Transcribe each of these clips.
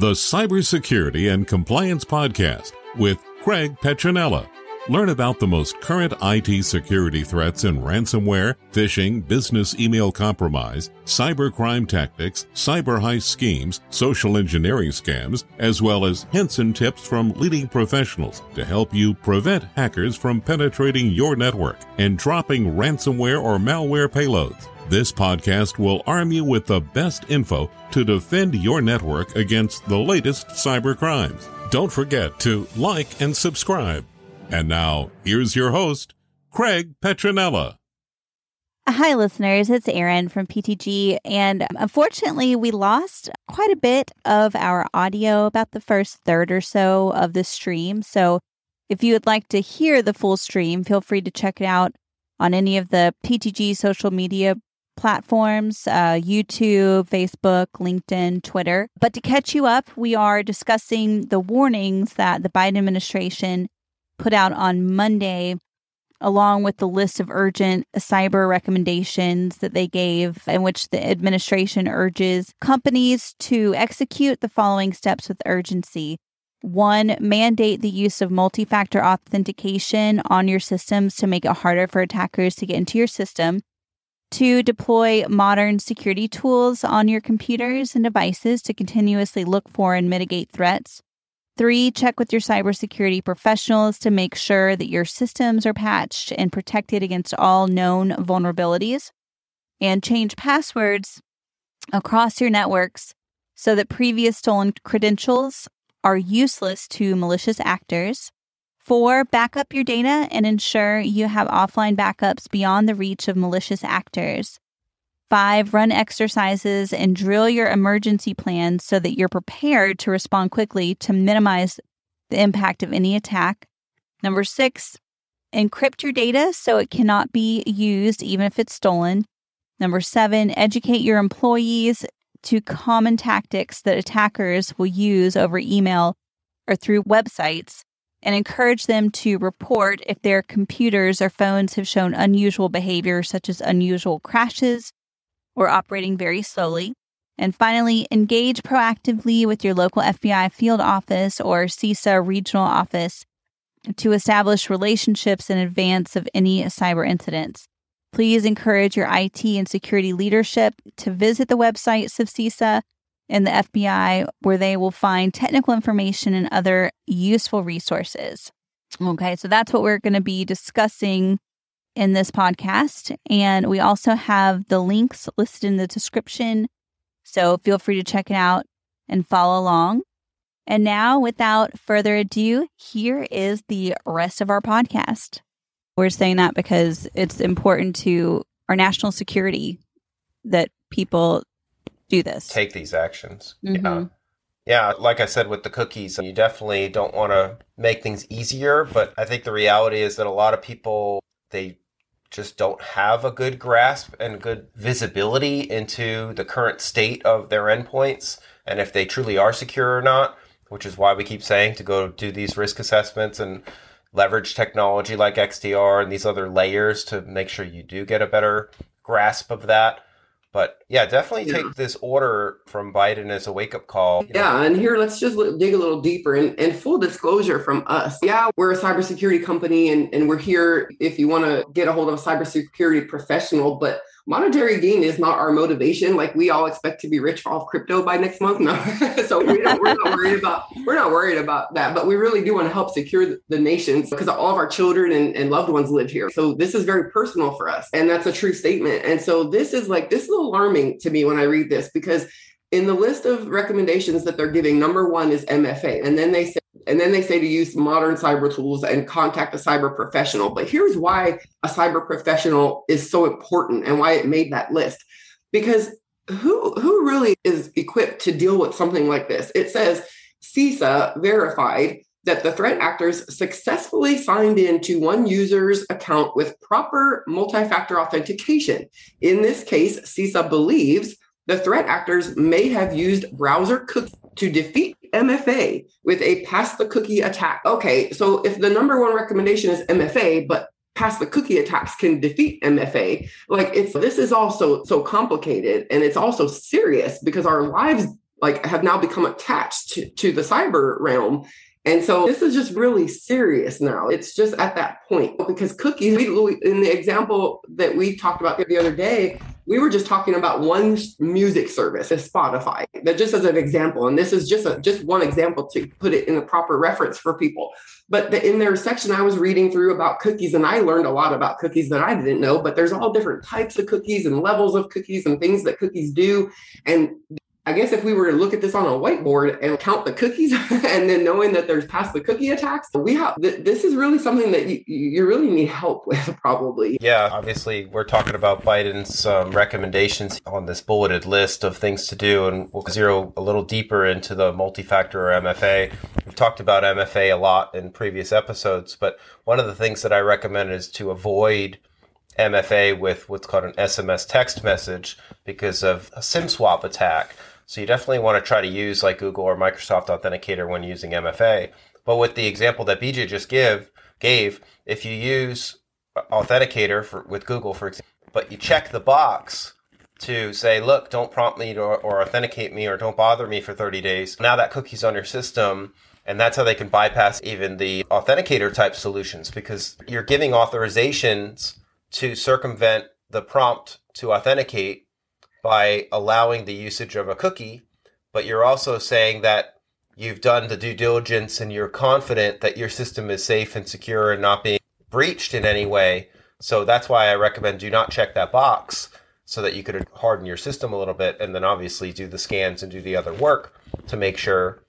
the Cybersecurity and Compliance Podcast with Craig Petronella. Learn about the most current IT security threats in ransomware, phishing, business email compromise, cybercrime tactics, cyber heist schemes, social engineering scams, as well as hints and tips from leading professionals to help you prevent hackers from penetrating your network and dropping ransomware or malware payloads. This podcast will arm you with the best info to defend your network against the latest cyber crimes. Don't forget to like and subscribe. And now, here's your host, Craig Petronella. Hi, listeners. It's Erin from PTG. And unfortunately, we lost quite a bit of our audio, about the first third or so of the stream. So if you would like to hear the full stream, feel free to check it out on any of the PTG social media platforms uh, YouTube, Facebook, LinkedIn, Twitter. But to catch you up, we are discussing the warnings that the Biden administration put out on Monday, along with the list of urgent cyber recommendations that they gave, in which the administration urges companies to execute the following steps with urgency. One, mandate the use of multi factor authentication on your systems to make it harder for attackers to get into your system. Two, deploy modern security tools on your computers and devices to continuously look for and mitigate threats. Three, check with your cybersecurity professionals to make sure that your systems are patched and protected against all known vulnerabilities. And change passwords across your networks so that previous stolen credentials are useless to malicious actors. Four, back up your data and ensure you have offline backups beyond the reach of malicious actors. Five, run exercises and drill your emergency plans so that you're prepared to respond quickly to minimize the impact of any attack. Number six, encrypt your data so it cannot be used even if it's stolen. Number seven, educate your employees to common tactics that attackers will use over email or through websites and encourage them to report if their computers or phones have shown unusual behavior, such as unusual crashes or operating very slowly. And finally, engage proactively with your local FBI field office or CISA regional office to establish relationships in advance of any cyber incidents. Please encourage your IT and security leadership to visit the websites of CISA and the FBI where they will find technical information and other useful resources. Okay, so that's what we're going to be discussing in this podcast. And we also have the links listed in the description. So feel free to check it out and follow along. And now, without further ado, here is the rest of our podcast. We're saying that because it's important to our national security that people do this. Take these actions. Mm-hmm. Yeah. Yeah, like I said with the cookies, you definitely don't want to make things easier, but I think the reality is that a lot of people they just don't have a good grasp and good visibility into the current state of their endpoints and if they truly are secure or not, which is why we keep saying to go do these risk assessments and leverage technology like XDR and these other layers to make sure you do get a better grasp of that. But yeah, definitely yeah. take this order from Biden as a wake up call. Yeah, know. and here let's just dig a little deeper and, and full disclosure from us. Yeah, we're a cybersecurity company and, and we're here if you want to get a hold of a cybersecurity professional, but monetary gain is not our motivation. Like we all expect to be rich off crypto by next month. No, so we are not worried about we're not worried about that. But we really do want to help secure the nations because all of our children and, and loved ones live here. So this is very personal for us, and that's a true statement. And so this is like this is alarming to me when I read this because in the list of recommendations that they're giving, number one is MFA, and then they say and then they say to use modern cyber tools and contact a cyber professional. But here's why a cyber professional is so important and why it made that list. Because who who really is equipped to deal with something like this? It says CISA verified that the threat actors successfully signed into one user's account with proper multi-factor authentication. In this case, CISA believes the threat actors may have used browser cookies to defeat MFA with a pass the cookie attack. Okay, so if the number one recommendation is MFA, but pass the cookie attacks can defeat MFA, like it's this is also so complicated and it's also serious because our lives like have now become attached to, to the cyber realm and so this is just really serious now. It's just at that point because cookies, we, in the example that we talked about the other day, we were just talking about one music service, Spotify, that just as an example. And this is just a, just one example to put it in a proper reference for people. But the, in their section, I was reading through about cookies and I learned a lot about cookies that I didn't know, but there's all different types of cookies and levels of cookies and things that cookies do. And I guess if we were to look at this on a whiteboard and count the cookies and then knowing that there's past the cookie attacks, we have th- this is really something that you, you really need help with, probably. Yeah, obviously, we're talking about Biden's um, recommendations on this bulleted list of things to do, and we'll zero a little deeper into the multi factor or MFA. We've talked about MFA a lot in previous episodes, but one of the things that I recommend is to avoid MFA with what's called an SMS text message because of a SIM swap attack. So you definitely want to try to use like Google or Microsoft Authenticator when using MFA. But with the example that BJ just give gave, if you use Authenticator for, with Google, for example, but you check the box to say, look, don't prompt me to, or authenticate me or don't bother me for 30 days. Now that cookie's on your system, and that's how they can bypass even the authenticator type solutions because you're giving authorizations to circumvent the prompt to authenticate by allowing the usage of a cookie, but you're also saying that you've done the due diligence and you're confident that your system is safe and secure and not being breached in any way. So that's why I recommend do not check that box so that you could harden your system a little bit and then obviously do the scans and do the other work to make sure.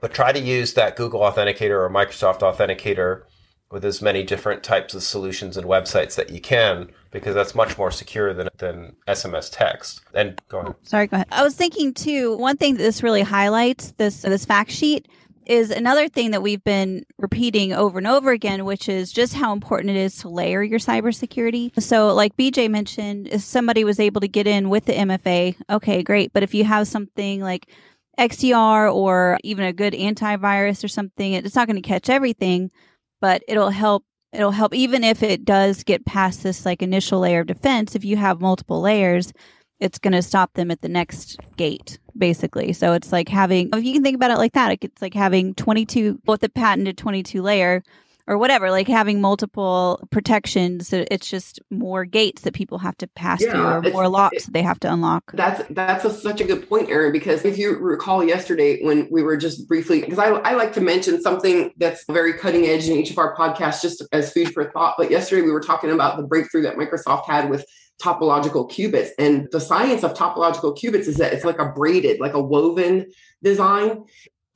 But try to use that Google Authenticator or Microsoft Authenticator with as many different types of solutions and websites that you can because that's much more secure than, than SMS text. And go ahead. Oh, sorry, go ahead. I was thinking too, one thing that this really highlights, this this fact sheet, is another thing that we've been repeating over and over again, which is just how important it is to layer your cybersecurity. So, like BJ mentioned, if somebody was able to get in with the MFA, okay, great. But if you have something like XDR or even a good antivirus or something, it's not going to catch everything, but it'll help it'll help even if it does get past this like initial layer of defense if you have multiple layers it's going to stop them at the next gate basically. So it's like having if you can think about it like that it's like having 22 both the patented 22 layer or whatever, like having multiple protections. So it's just more gates that people have to pass yeah, through, or more locks that they have to unlock. That's that's a, such a good point, Erin. Because if you recall yesterday when we were just briefly, because I, I like to mention something that's very cutting edge in each of our podcasts, just as food for thought. But yesterday we were talking about the breakthrough that Microsoft had with topological qubits. And the science of topological qubits is that it's like a braided, like a woven design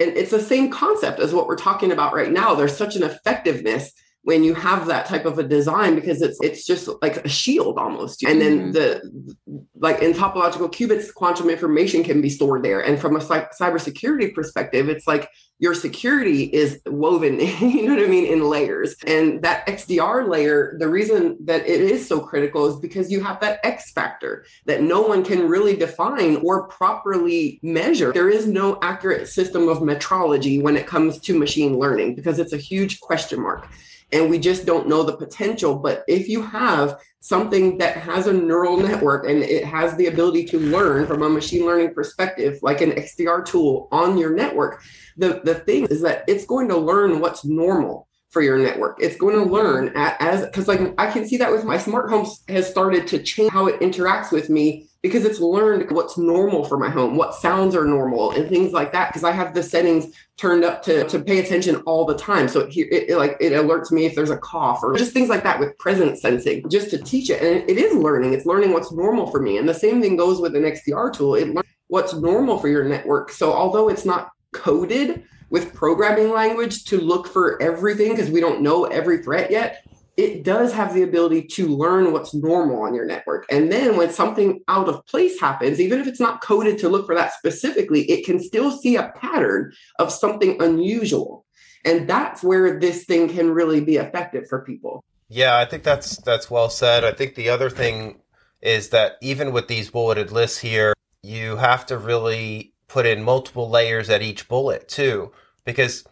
and it's the same concept as what we're talking about right now. There's such an effectiveness when you have that type of a design because it's it's just like a shield almost. And then mm-hmm. the like in topological qubits quantum information can be stored there. And from a cybersecurity perspective it's like your security is woven you know what i mean in layers. And that xdr layer the reason that it is so critical is because you have that x factor that no one can really define or properly measure. There is no accurate system of metrology when it comes to machine learning because it's a huge question mark and we just don't know the potential. But if you have something that has a neural network and it has the ability to learn from a machine learning perspective, like an XDR tool on your network, the, the thing is that it's going to learn what's normal for your network. It's going to learn as because like I can see that with my smart home has started to change how it interacts with me because it's learned what's normal for my home, what sounds are normal and things like that. Because I have the settings turned up to to pay attention all the time. So it, it, it, like it alerts me if there's a cough or just things like that with presence sensing, just to teach it. And it is learning. It's learning what's normal for me. And the same thing goes with an XDR tool. It learns what's normal for your network. So although it's not coded with programming language to look for everything because we don't know every threat yet, it does have the ability to learn what's normal on your network. And then when something out of place happens, even if it's not coded to look for that specifically, it can still see a pattern of something unusual. And that's where this thing can really be effective for people. Yeah, I think that's that's well said. I think the other thing is that even with these bulleted lists here, you have to really put in multiple layers at each bullet too. Because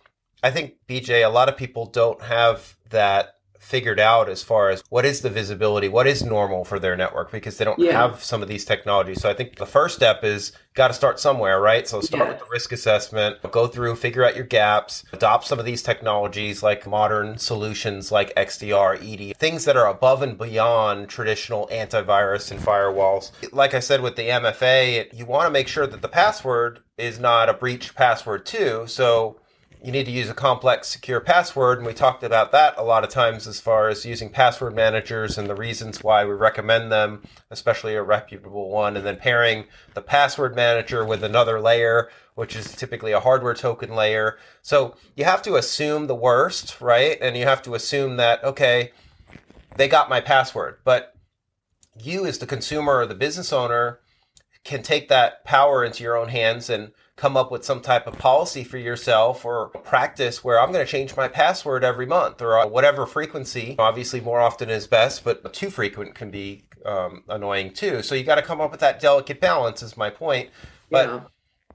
I think BJ a lot of people don't have that figured out as far as what is the visibility, what is normal for their network because they don't yeah. have some of these technologies. So I think the first step is got to start somewhere, right? So start yeah. with the risk assessment, go through, figure out your gaps, adopt some of these technologies like modern solutions like XDR, ED, things that are above and beyond traditional antivirus and firewalls. Like I said with the MFA, you want to make sure that the password is not a breach password too. So you need to use a complex secure password and we talked about that a lot of times as far as using password managers and the reasons why we recommend them especially a reputable one and then pairing the password manager with another layer which is typically a hardware token layer. So you have to assume the worst right? And you have to assume that okay they got my password. But you as the consumer or the business owner can take that power into your own hands and come up with some type of policy for yourself or practice where I'm going to change my password every month or whatever frequency. Obviously, more often is best, but too frequent can be um, annoying too. So you got to come up with that delicate balance, is my point. But yeah.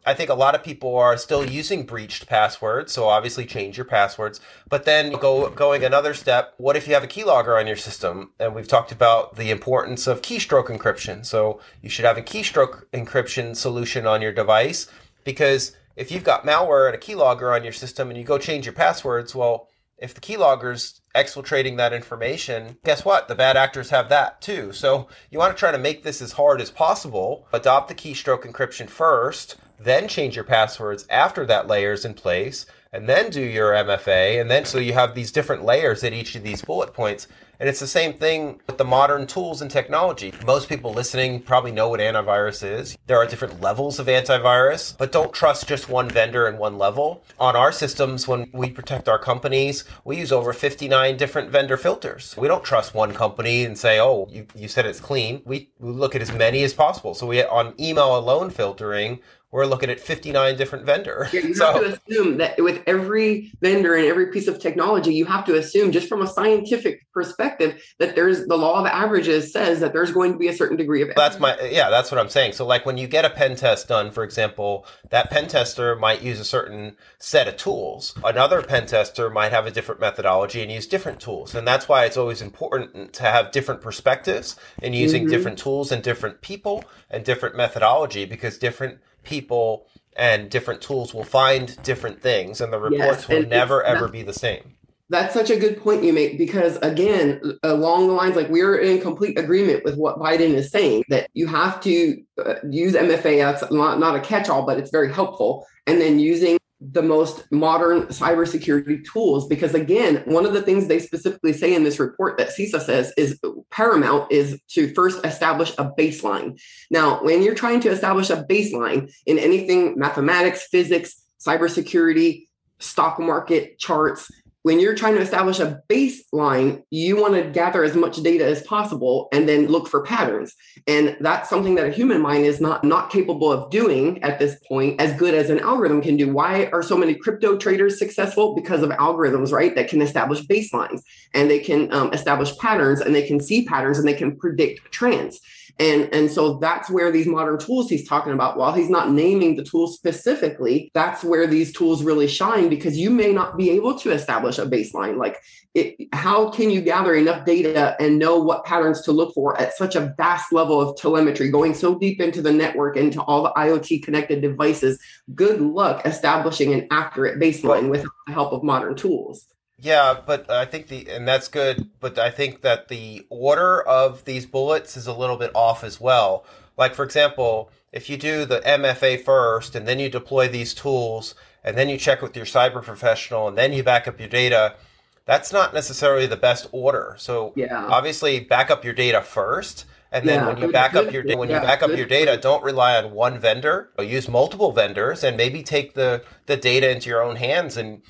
I think a lot of people are still using breached passwords, so obviously change your passwords. But then go going another step. What if you have a keylogger on your system? And we've talked about the importance of keystroke encryption. So you should have a keystroke encryption solution on your device because if you've got malware and a keylogger on your system and you go change your passwords, well, if the keylogger's exfiltrating that information, guess what? The bad actors have that too. So you want to try to make this as hard as possible. Adopt the keystroke encryption first, then change your passwords after that layer's in place, and then do your MFA. And then so you have these different layers at each of these bullet points. And it's the same thing with the modern tools and technology. Most people listening probably know what antivirus is. There are different levels of antivirus, but don't trust just one vendor and one level. On our systems, when we protect our companies, we use over 59 different vendor filters. We don't trust one company and say, oh, you, you said it's clean. We, we look at as many as possible. So we, on email alone filtering, we're looking at 59 different vendors. Yeah, you so, have to assume that with every vendor and every piece of technology, you have to assume just from a scientific perspective that there's the law of averages says that there's going to be a certain degree of. That's my yeah, that's what I'm saying. So like when you get a pen test done, for example, that pen tester might use a certain set of tools. Another pen tester might have a different methodology and use different tools, and that's why it's always important to have different perspectives in using mm-hmm. different tools and different people and different methodology because different people and different tools will find different things and the reports yes, will never ever be the same. That's such a good point you make because again along the lines like we're in complete agreement with what biden is saying that you have to uh, use mfa that's not, not a catch-all but it's very helpful and then using the most modern cybersecurity tools because again one of the things they specifically say in this report that CISA says is paramount is to first establish a baseline. Now when you're trying to establish a baseline in anything mathematics physics cybersecurity stock market charts when you're trying to establish a baseline, you want to gather as much data as possible and then look for patterns. And that's something that a human mind is not, not capable of doing at this point as good as an algorithm can do. Why are so many crypto traders successful? Because of algorithms, right? That can establish baselines and they can um, establish patterns and they can see patterns and they can predict trends. And, and so that's where these modern tools he's talking about, while he's not naming the tools specifically, that's where these tools really shine because you may not be able to establish a baseline. Like, it, how can you gather enough data and know what patterns to look for at such a vast level of telemetry, going so deep into the network, into all the IoT connected devices? Good luck establishing an accurate baseline with the help of modern tools. Yeah, but I think the and that's good, but I think that the order of these bullets is a little bit off as well. Like for example, if you do the MFA first and then you deploy these tools and then you check with your cyber professional and then you back up your data, that's not necessarily the best order. So yeah. obviously back up your data first and then yeah, when you back up your when you back up your data, don't rely on one vendor. Use multiple vendors and maybe take the the data into your own hands and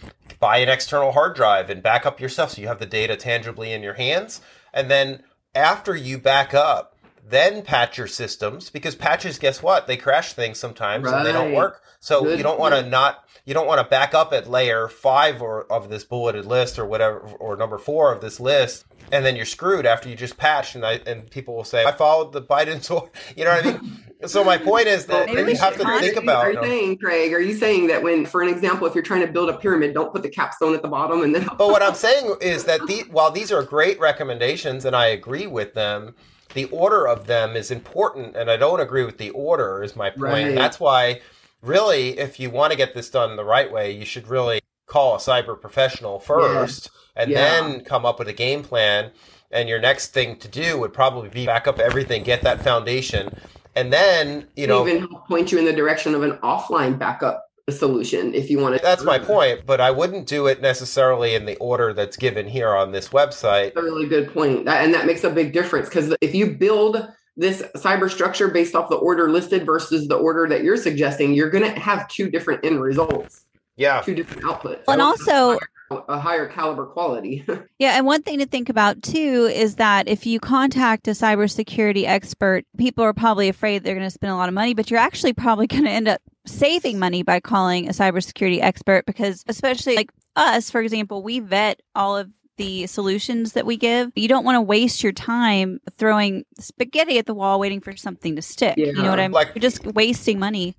buy an external hard drive and back up yourself so you have the data tangibly in your hands. And then after you back up, then patch your systems because patches, guess what? They crash things sometimes right. and they don't work. So Good. you don't want to not you don't want to back up at layer five or of this bulleted list or whatever or number four of this list, and then you're screwed after you just patched. And I and people will say, I followed the Biden's order. You know what I mean? so my point is that well, you have to think about. Are you saying, Craig? Are you saying that when, for an example, if you're trying to build a pyramid, don't put the capstone at the bottom and then? but what I'm saying is that the, while these are great recommendations and I agree with them, the order of them is important, and I don't agree with the order. Is my point. Right. That's why, really, if you want to get this done the right way, you should really call a cyber professional first, yeah. and yeah. then come up with a game plan. And your next thing to do would probably be back up everything, get that foundation, and then you know even point you in the direction of an offline backup solution if you want to that's my point but i wouldn't do it necessarily in the order that's given here on this website. A really good point. That, and that makes a big difference because if you build this cyber structure based off the order listed versus the order that you're suggesting you're going to have two different end results. Yeah. Two different outputs. And also a higher caliber quality. yeah, and one thing to think about too is that if you contact a cybersecurity expert, people are probably afraid they're going to spend a lot of money, but you're actually probably going to end up saving money by calling a cybersecurity expert because especially like us, for example, we vet all of the solutions that we give. You don't want to waste your time throwing spaghetti at the wall waiting for something to stick. Yeah. You know what I mean? Like, you're just wasting money.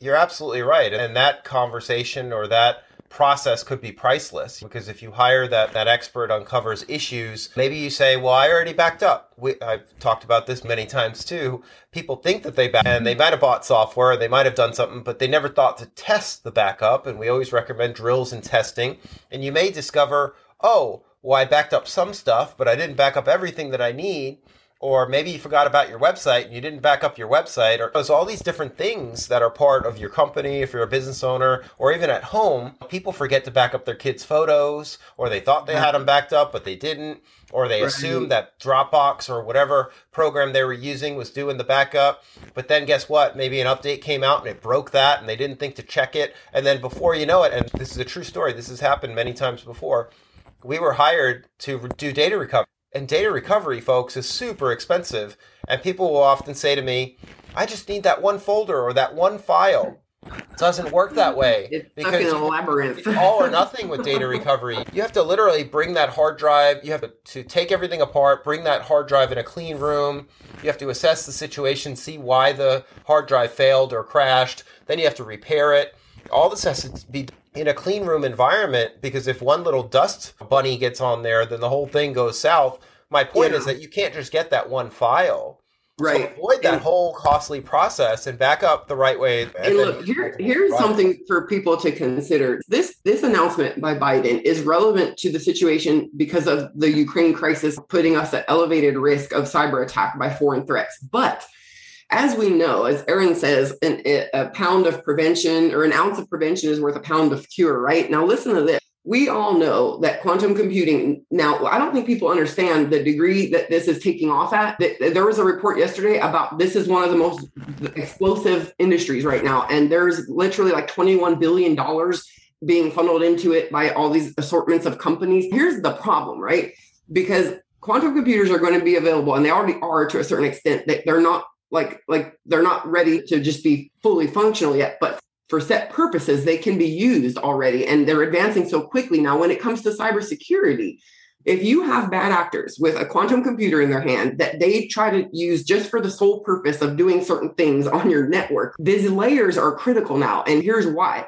You're absolutely right. And that conversation or that process could be priceless because if you hire that that expert uncovers issues maybe you say well i already backed up. We, i've talked about this many times too. People think that they back and they might have bought software they might have done something but they never thought to test the backup and we always recommend drills and testing. And you may discover oh well i backed up some stuff but i didn't back up everything that i need or maybe you forgot about your website and you didn't back up your website or there's all these different things that are part of your company if you're a business owner or even at home people forget to back up their kids photos or they thought they had them backed up but they didn't or they right. assumed that dropbox or whatever program they were using was doing the backup. But then guess what? Maybe an update came out and it broke that and they didn't think to check it. And then before you know it and this is a true story this has happened many times before we were hired to do data recovery and data recovery, folks, is super expensive. And people will often say to me, I just need that one folder or that one file. It doesn't work that way. It's because a labyrinth. all or nothing with data recovery. You have to literally bring that hard drive. You have to, to take everything apart, bring that hard drive in a clean room. You have to assess the situation, see why the hard drive failed or crashed. Then you have to repair it. All this has to be in a clean room environment because if one little dust bunny gets on there, then the whole thing goes south. My point yeah. is that you can't just get that one file. Right. So avoid that and, whole costly process and back up the right way. And look, here, here's something for people to consider. This this announcement by Biden is relevant to the situation because of the Ukraine crisis putting us at elevated risk of cyber attack by foreign threats. But as we know, as Erin says, an, a pound of prevention or an ounce of prevention is worth a pound of cure, right? Now, listen to this. We all know that quantum computing, now, I don't think people understand the degree that this is taking off at. There was a report yesterday about this is one of the most explosive industries right now. And there's literally like $21 billion being funneled into it by all these assortments of companies. Here's the problem, right? Because quantum computers are going to be available and they already are to a certain extent that they're not like like they're not ready to just be fully functional yet but for set purposes they can be used already and they're advancing so quickly. Now when it comes to cybersecurity if you have bad actors with a quantum computer in their hand that they try to use just for the sole purpose of doing certain things on your network these layers are critical now and here's why.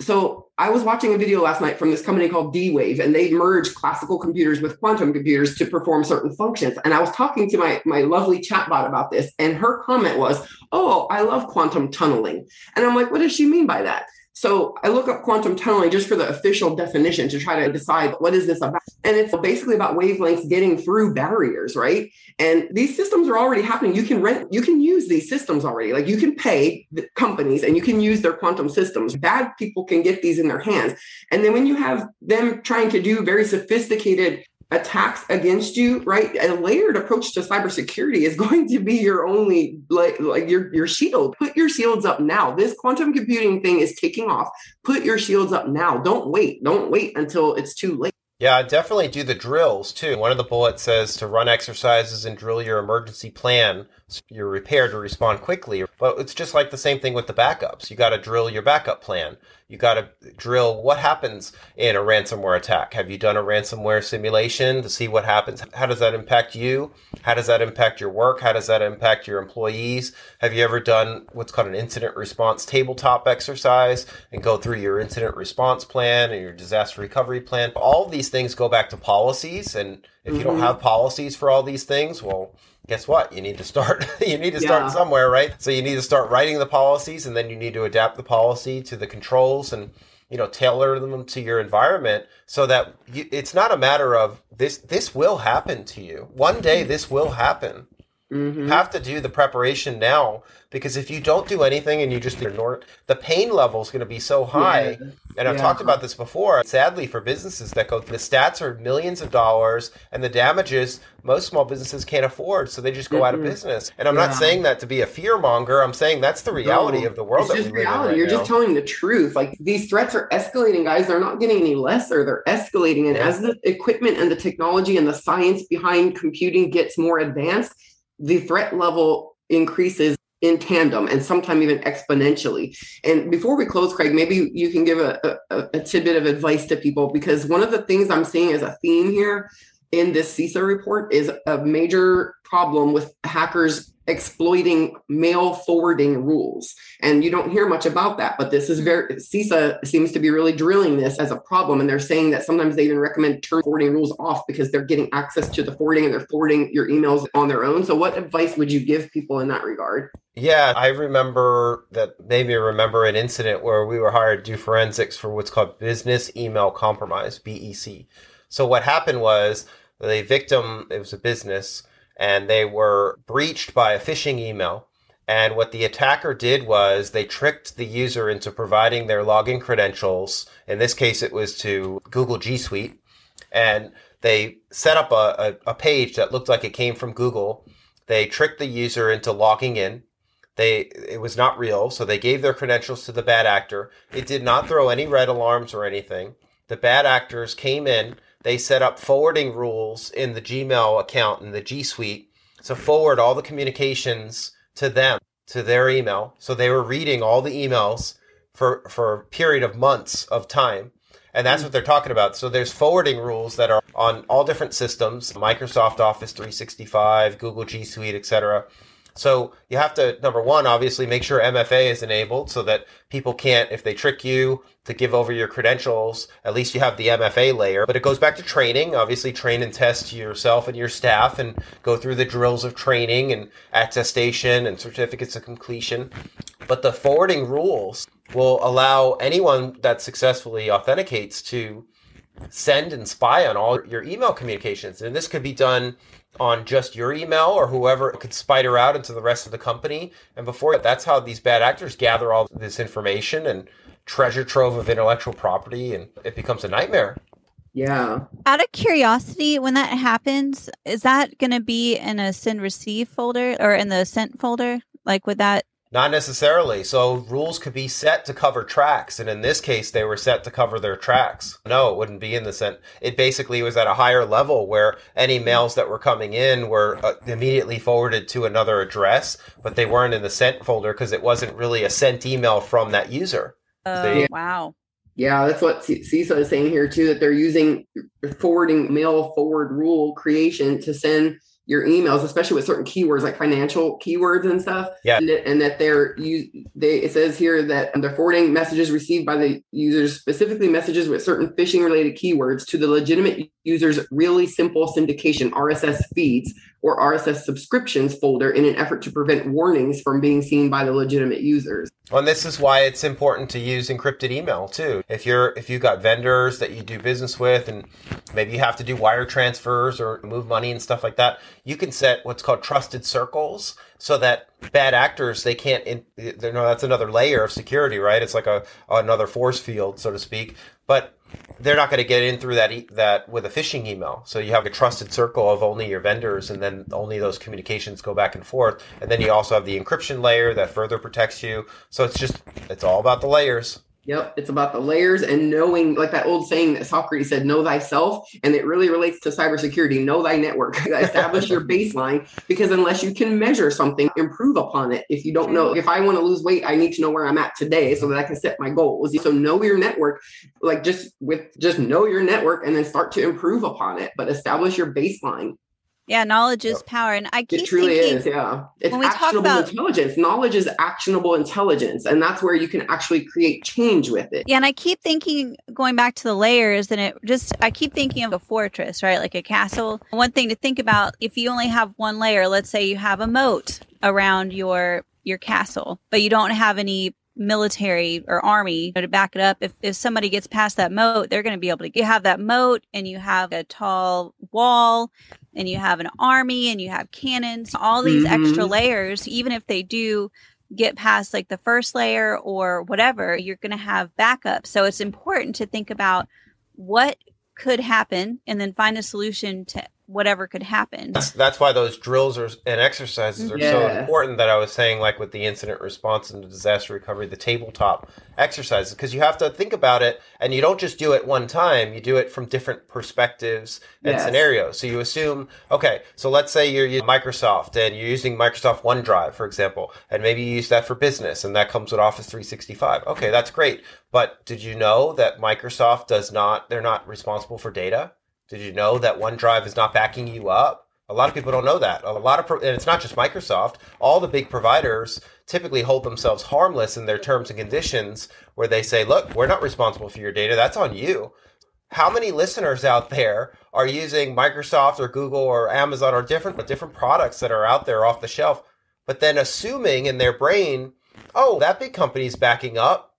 So I was watching a video last night from this company called D-Wave, and they merge classical computers with quantum computers to perform certain functions. And I was talking to my my lovely chatbot about this, and her comment was, "Oh, I love quantum tunneling." And I'm like, "What does she mean by that?" So I look up quantum tunneling just for the official definition to try to decide what is this about. And it's basically about wavelengths getting through barriers, right? And these systems are already happening. You can rent, you can use these systems already. Like you can pay the companies and you can use their quantum systems. Bad people can get these in their hands. And then when you have them trying to do very sophisticated attacks against you, right? A layered approach to cybersecurity is going to be your only like like your your shield. Put your shields up now. This quantum computing thing is kicking off. Put your shields up now. Don't wait. Don't wait until it's too late. Yeah, definitely do the drills too. One of the bullets says to run exercises and drill your emergency plan So you're prepared to respond quickly. But it's just like the same thing with the backups. You got to drill your backup plan. You got to drill what happens in a ransomware attack. Have you done a ransomware simulation to see what happens? How does that impact you? How does that impact your work? How does that impact your employees? Have you ever done what's called an incident response tabletop exercise and go through your incident response plan and your disaster recovery plan? All these things go back to policies. And if mm-hmm. you don't mm-hmm. have policies for all these things, well, guess what? You need to start. you need to start somewhere, right? So you need to start writing the policies, and then you need to adapt the policy to the controls and you know tailor them to your environment so that you, it's not a matter of this. This will happen to you one day. Mm-hmm. This will happen. Mm-hmm. You have to do the preparation now because if you don't do anything and you just ignore it, the pain level is going to be so high. Yeah. And I've yeah. talked about this before. Sadly, for businesses that go, the stats are millions of dollars, and the damages most small businesses can't afford, so they just go mm-hmm. out of mm-hmm. business. And I'm yeah. not saying that to be a fear monger. I'm saying that's the reality no, of the world. It's just reality. Right You're now. just telling the truth. Like these threats are escalating, guys. They're not getting any lesser. They're escalating, and as the equipment and the technology and the science behind computing gets more advanced, the threat level increases in tandem and sometimes even exponentially. And before we close, Craig, maybe you can give a, a, a, tidbit of advice to people because one of the things I'm seeing as a theme here in this CISA report is a major problem with hackers exploiting mail forwarding rules. And you don't hear much about that, but this is very, CISA seems to be really drilling this as a problem. And they're saying that sometimes they even recommend turn forwarding rules off because they're getting access to the forwarding and they're forwarding your emails on their own. So, what advice would you give people in that regard? Yeah, I remember that maybe remember an incident where we were hired to do forensics for what's called business email compromise, BEC. So, what happened was the victim, it was a business, and they were breached by a phishing email. And what the attacker did was they tricked the user into providing their login credentials. In this case, it was to Google G Suite. And they set up a, a, a, page that looked like it came from Google. They tricked the user into logging in. They, it was not real. So they gave their credentials to the bad actor. It did not throw any red alarms or anything. The bad actors came in, they set up forwarding rules in the Gmail account in the G Suite to forward all the communications to them, to their email. So they were reading all the emails for, for a period of months of time. And that's what they're talking about. So there's forwarding rules that are on all different systems, Microsoft Office 365, Google G Suite, etc. So you have to, number one, obviously make sure MFA is enabled so that people can't, if they trick you to give over your credentials, at least you have the MFA layer. But it goes back to training. Obviously, train and test yourself and your staff and go through the drills of training and attestation and certificates of completion. But the forwarding rules will allow anyone that successfully authenticates to send and spy on all your email communications. And this could be done on just your email or whoever could spider out into the rest of the company. And before that's how these bad actors gather all this information and treasure trove of intellectual property, and it becomes a nightmare. Yeah. Out of curiosity, when that happens, is that going to be in a send receive folder or in the sent folder? Like, would that not necessarily. So rules could be set to cover tracks, and in this case, they were set to cover their tracks. No, it wouldn't be in the sent. It basically was at a higher level where any mails that were coming in were uh, immediately forwarded to another address, but they weren't in the sent folder because it wasn't really a sent email from that user. Oh, they, wow. Yeah, that's what CISA is saying here too. That they're using forwarding mail forward rule creation to send your emails, especially with certain keywords like financial keywords and stuff. Yeah. And, and that they're you they it says here that they're forwarding messages received by the users, specifically messages with certain phishing related keywords to the legitimate users really simple syndication RSS feeds or RSS subscriptions folder in an effort to prevent warnings from being seen by the legitimate users. Well, and this is why it's important to use encrypted email too. If you're if you've got vendors that you do business with and maybe you have to do wire transfers or move money and stuff like that, you can set what's called trusted circles so that bad actors they can't in, you know that's another layer of security, right? It's like a another force field so to speak. But they're not going to get in through that e- that with a phishing email. So you have a trusted circle of only your vendors, and then only those communications go back and forth. And then you also have the encryption layer that further protects you. So it's just it's all about the layers. Yep, it's about the layers and knowing, like that old saying that Socrates said, "Know thyself," and it really relates to cybersecurity. Know thy network. Establish your baseline because unless you can measure something, improve upon it. If you don't know, mm-hmm. if I want to lose weight, I need to know where I'm at today so that I can set my goals. So know your network, like just with just know your network and then start to improve upon it. But establish your baseline. Yeah, knowledge is power, and I keep it truly thinking, is. Yeah, it's when we talk actionable about- intelligence. Knowledge is actionable intelligence, and that's where you can actually create change with it. Yeah, and I keep thinking, going back to the layers, and it just, I keep thinking of a fortress, right? Like a castle. One thing to think about if you only have one layer, let's say you have a moat around your your castle, but you don't have any military or army to back it up. If, if somebody gets past that moat, they're going to be able to you have that moat and you have a tall wall and you have an army and you have cannons, all these Mhm. extra layers, even if they do get past like the first layer or whatever, you're going to have backup. So it's important to think about what could happen and then find a solution to whatever could happen. That's, that's why those drills are, and exercises are so important that I was saying, like with the incident response and the disaster recovery, the tabletop exercises, because you have to think about it and you don't just do it one time, you do it from different perspectives and Yes. scenarios. So you assume, okay, so let's say you're using Microsoft and you're using Microsoft OneDrive, for example, and maybe you use that for business and that comes with Office 365. Okay, that's great. But did you know that Microsoft does not, they're not responsible for data? Did you know that OneDrive is not backing you up? A lot of people don't know that. A lot of, pro- and it's not just Microsoft. All the big providers typically hold themselves harmless in their terms and conditions, where they say, "Look, we're not responsible for your data. That's on you." How many listeners out there are using Microsoft or Google or Amazon or different different products that are out there off the shelf, but then assuming in their brain, "Oh, that big company's backing up."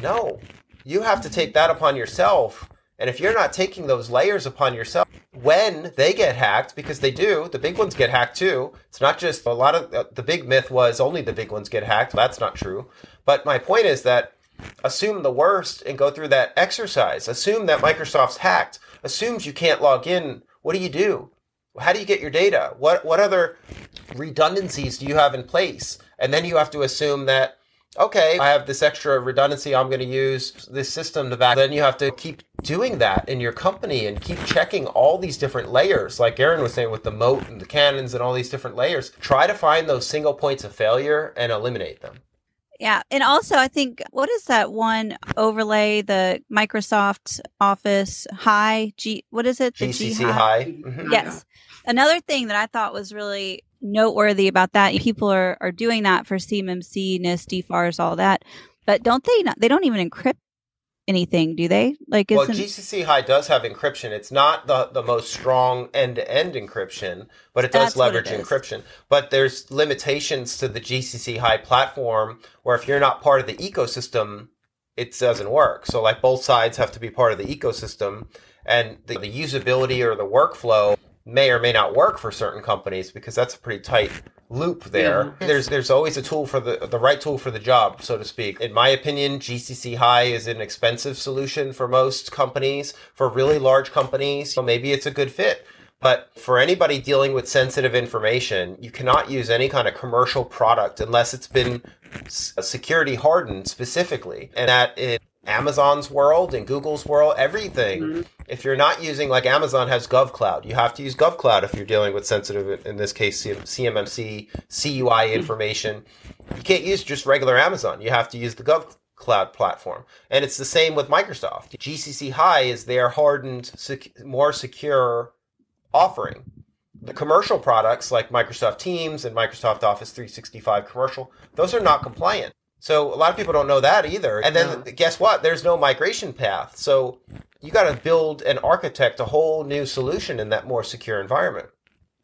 No, you have to take that upon yourself. And if you're not taking those layers upon yourself, when they get hacked, because they do, the big ones get hacked too. It's not just a lot of uh, the big myth was only the big ones get hacked. That's not true. But my point is that assume the worst and go through that exercise. Assume that Microsoft's hacked. Assumes you can't log in. What do you do? How do you get your data? What what other redundancies do you have in place? And then you have to assume that okay, I have this extra redundancy. I'm going to use this system to back. Then you have to keep doing that in your company and keep checking all these different layers. Like Erin was saying with the moat and the cannons and all these different layers. Try to find those single points of failure and eliminate them. Yeah. And also, I think, what is that one overlay? The Microsoft Office High G, what is it? The G GCC high. Mhm. Yes. Another thing that I thought was really noteworthy about that, people are, are doing that for CMMC, NIST, DFARS, all that. But don't they not, they don't even encrypt anything, do they? Like, Well, GCC High does have encryption. It's not the, the most strong end to end encryption, but it does what it leverage encryption. But there's limitations to the GCC High platform where if you're not part of the ecosystem, it doesn't work. So, like, both sides have to be part of the ecosystem, and the, the usability or the workflow may or may not work for certain companies because that's a pretty tight loop there. Yeah. There's there's always a tool for the the right tool for the job, so to speak. In my opinion, GCC High is an expensive solution for most companies. For really large companies, so maybe it's a good fit. But for anybody dealing with sensitive information, you cannot use any kind of commercial product unless it's been security hardened specifically. And that in Amazon's world, and Google's world, everything. Mm-hmm. If you're not using like Amazon has GovCloud, you have to use GovCloud if you're dealing with sensitive, in this case, CMMC, CUI mm-hmm. information. You can't use just regular Amazon. You have to use the GovCloud platform. And it's the same with Microsoft. GCC High is their hardened, sec- more secure offering. The commercial products like Microsoft Teams and Microsoft Office 365 commercial, those are not compliant. So a lot of people don't know that either. And then Yeah. guess what? There's no migration path. So you got to build and architect a whole new solution in that more secure environment.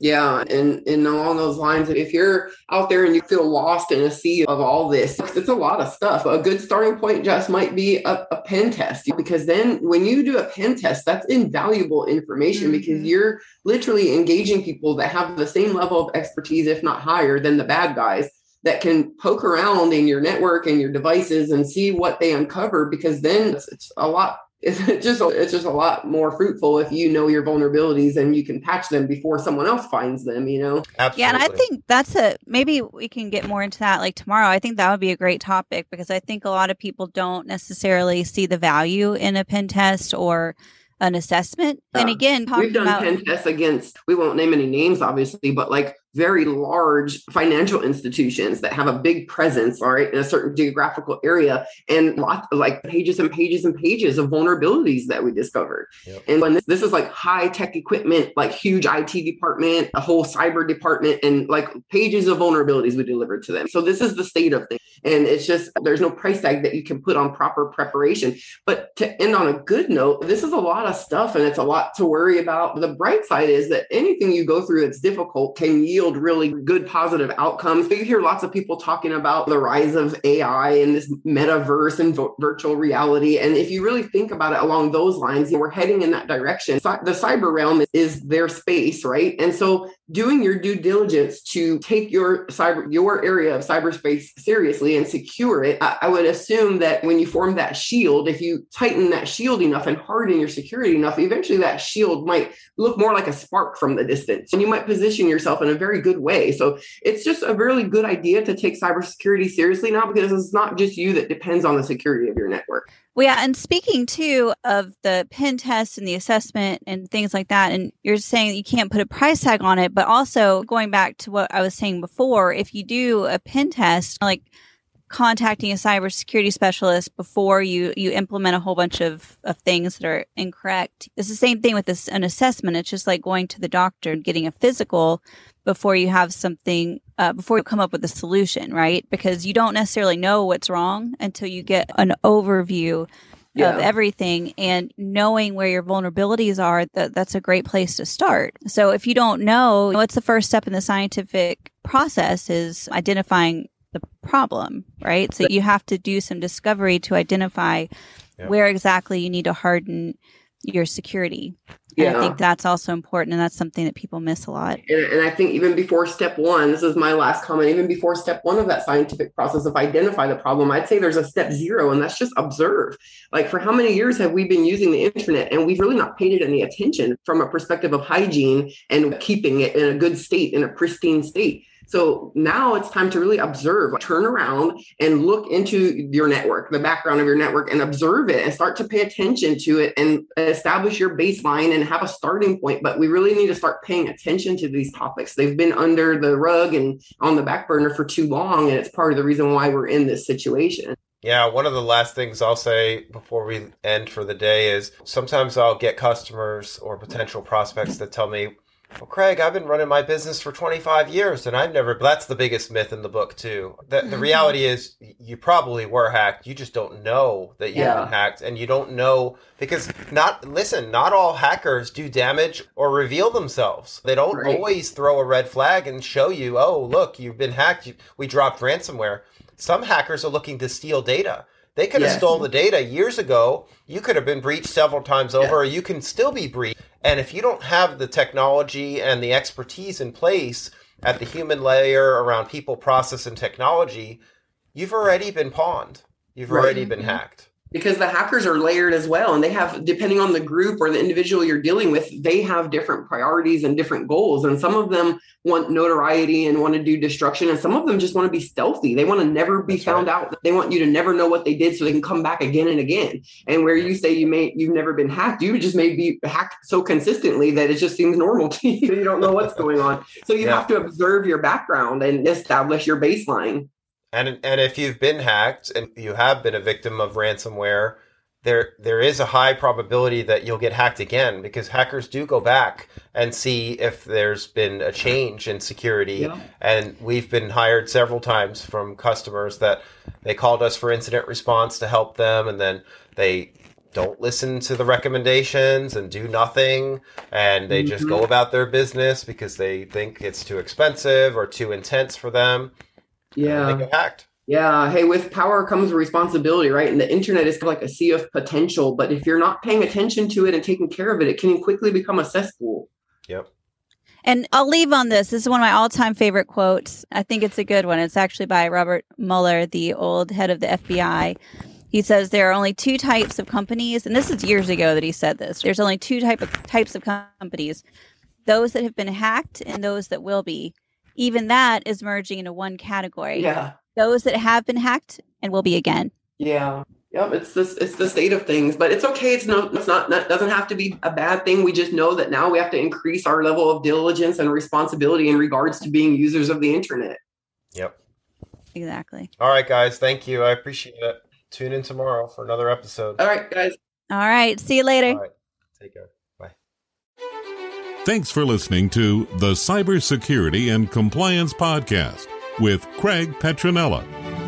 Yeah, and and along those lines, if you're out there and you feel lost in a sea of all this, it's a lot of stuff. A good starting point just might be a, a pen test because then when you do a pen test, that's invaluable information because Mhm. you're literally engaging people that have the same level of expertise, if not higher, than the bad guys that can poke around in your network and your devices and see what they uncover because then it's, it's a lot it's just it's just a lot more fruitful if you know your vulnerabilities and you can patch them before someone else finds them you know Absolutely. Yeah, and I think that's a maybe we can get more into that like tomorrow. I think that would be a great topic because I think a lot of people don't necessarily see the value in a pen test or an assessment. and again, talking we've done about pen tests against we won't name any names obviously but like very large financial institutions that have a big presence all right in a certain geographical area and lots like pages and pages and pages of vulnerabilities that we discovered Yep. and when this, this is like high tech equipment like huge it department a whole cyber department and like pages of vulnerabilities we delivered to them so this is the state of things and it's just there's no price tag that you can put on proper preparation but to end on a good note, this is a lot of stuff and it's a lot to worry about. The bright side is that anything you go through that's difficult can yield really good positive outcomes. But you hear lots of people talking about the rise of AI and this metaverse and vo- virtual reality. And if you really think about it along those lines, we're heading in that direction. Cy- The cyber realm is their space, right? And so doing your due diligence to take your cyber your area of cyberspace seriously and secure it I, I would assume that when you form that shield if you tighten that shield enough and harden your security enough eventually that shield might look more like a spark from the distance and you might position yourself in a very good way. So it's just a really good idea to take cybersecurity seriously now because it's not just you that depends on the security of your network. Well, yeah, and speaking too of the pen test and the assessment and things like that, and you're saying you can't put a price tag on it, but also going back to what I was saying before, if you do a pen test, like contacting a cybersecurity specialist before you you implement a whole bunch of of things that are incorrect, it's the same thing with this an assessment. It's just like going to the doctor and getting a physical before you have something uh, before you come up with a solution right because you don't necessarily know what's wrong until you get an overview Yeah. of everything and knowing where your vulnerabilities are that that's a great place to start so if you don't know what's the first step in the scientific process is identifying the problem right so you have to do some discovery to identify Yeah. where exactly you need to harden your security and Yeah. i think that's also important and that's something that people miss a lot And, and I think even before step one, this is my last comment, even before step one of that scientific process of identify the problem, I'd say there's a step zero, and that's just observe. Like, for how many years have we been using the internet and we've really not paid it any attention from a perspective of hygiene and keeping it in a good state, in a pristine state? So now it's time to really observe, turn around and look into your network, the background of your network, and observe it and start to pay attention to it and establish your baseline and have a starting point. But we really need to start paying attention to these topics. They've been under the rug and on the back burner for too long. And it's part of the reason why we're in this situation. Yeah, one of the last things I'll say before we end for the day is sometimes I'll get customers or potential prospects that tell me, well, Craig, I've been running my business for 25 years and I've never. That's the biggest myth in the book, too. The, the Mhm. reality is you probably were hacked. You just don't know that you've Yeah. been hacked and you don't know because not, listen, not all hackers do damage or reveal themselves. They don't Right. always throw a red flag and show you, oh, look, you've been hacked. You, we dropped ransomware. Some hackers are looking to steal data. They could have Yes. stole the data years ago. You could have been breached several times over, or you can still be breached. And if you don't have the technology and the expertise in place at the human layer around people, process, and technology, you've already been pawned. You've Right. already been Mhm. hacked. Because the hackers are layered as well and they have depending on the group or the individual you're dealing with they have different priorities and different goals. And some of them want notoriety and want to do destruction and some of them just want to be stealthy. They want to never be That's found out. They want you to never know what they did so they can come back again and again. And where you say you may you've never been hacked you just may be hacked so consistently that it just seems normal to you. You don't know what's going on. So you Yeah. have to observe your background and establish your baseline And and if you've been hacked and you have been a victim of ransomware, there there is a high probability that you'll get hacked again because hackers do go back and see if there's been a change in security. Yeah. And we've been hired several times from customers that they called us for incident response to help them and then they don't listen to the recommendations and do nothing and they just Mhm. go about their business because they think it's too expensive or too intense for them. Uh, yeah they get hacked. Yeah. Hey, with power comes responsibility, right? And the internet is like a sea of potential. But if you're not paying attention to it and taking care of it, it can quickly become a cesspool. Yep. And I'll leave on this. This is one of my all time favorite quotes. I think it's a good one. It's actually by Robert Mueller, the old head of the FBI. He says there are only two types of companies, and this is years ago that he said this. There's only two type of types of companies: those that have been hacked and those that will be. Even that is merging into one category. Yeah. Those that have been hacked and will be again. Yeah. Yep, it's this it's the state of things, but it's okay. It's no it's not that doesn't have to be a bad thing. We just know that now we have to increase our level of diligence and responsibility in regards to being users of the internet. Yep. Exactly. All right, guys. Thank you. I appreciate it. Tune in tomorrow for another episode. All right, guys. All right. See you later. All right. Take care. Thanks for listening to the Cybersecurity and Compliance Podcast with Craig Petronella.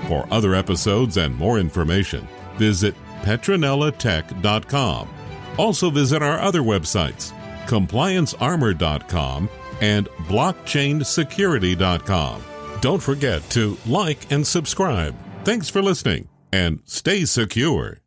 For other episodes and more information, visit petronellatech.com. Also visit our other websites, compliancearmor.com and blockchainsecurity.com. Don't forget to like and subscribe. Thanks for listening and stay secure.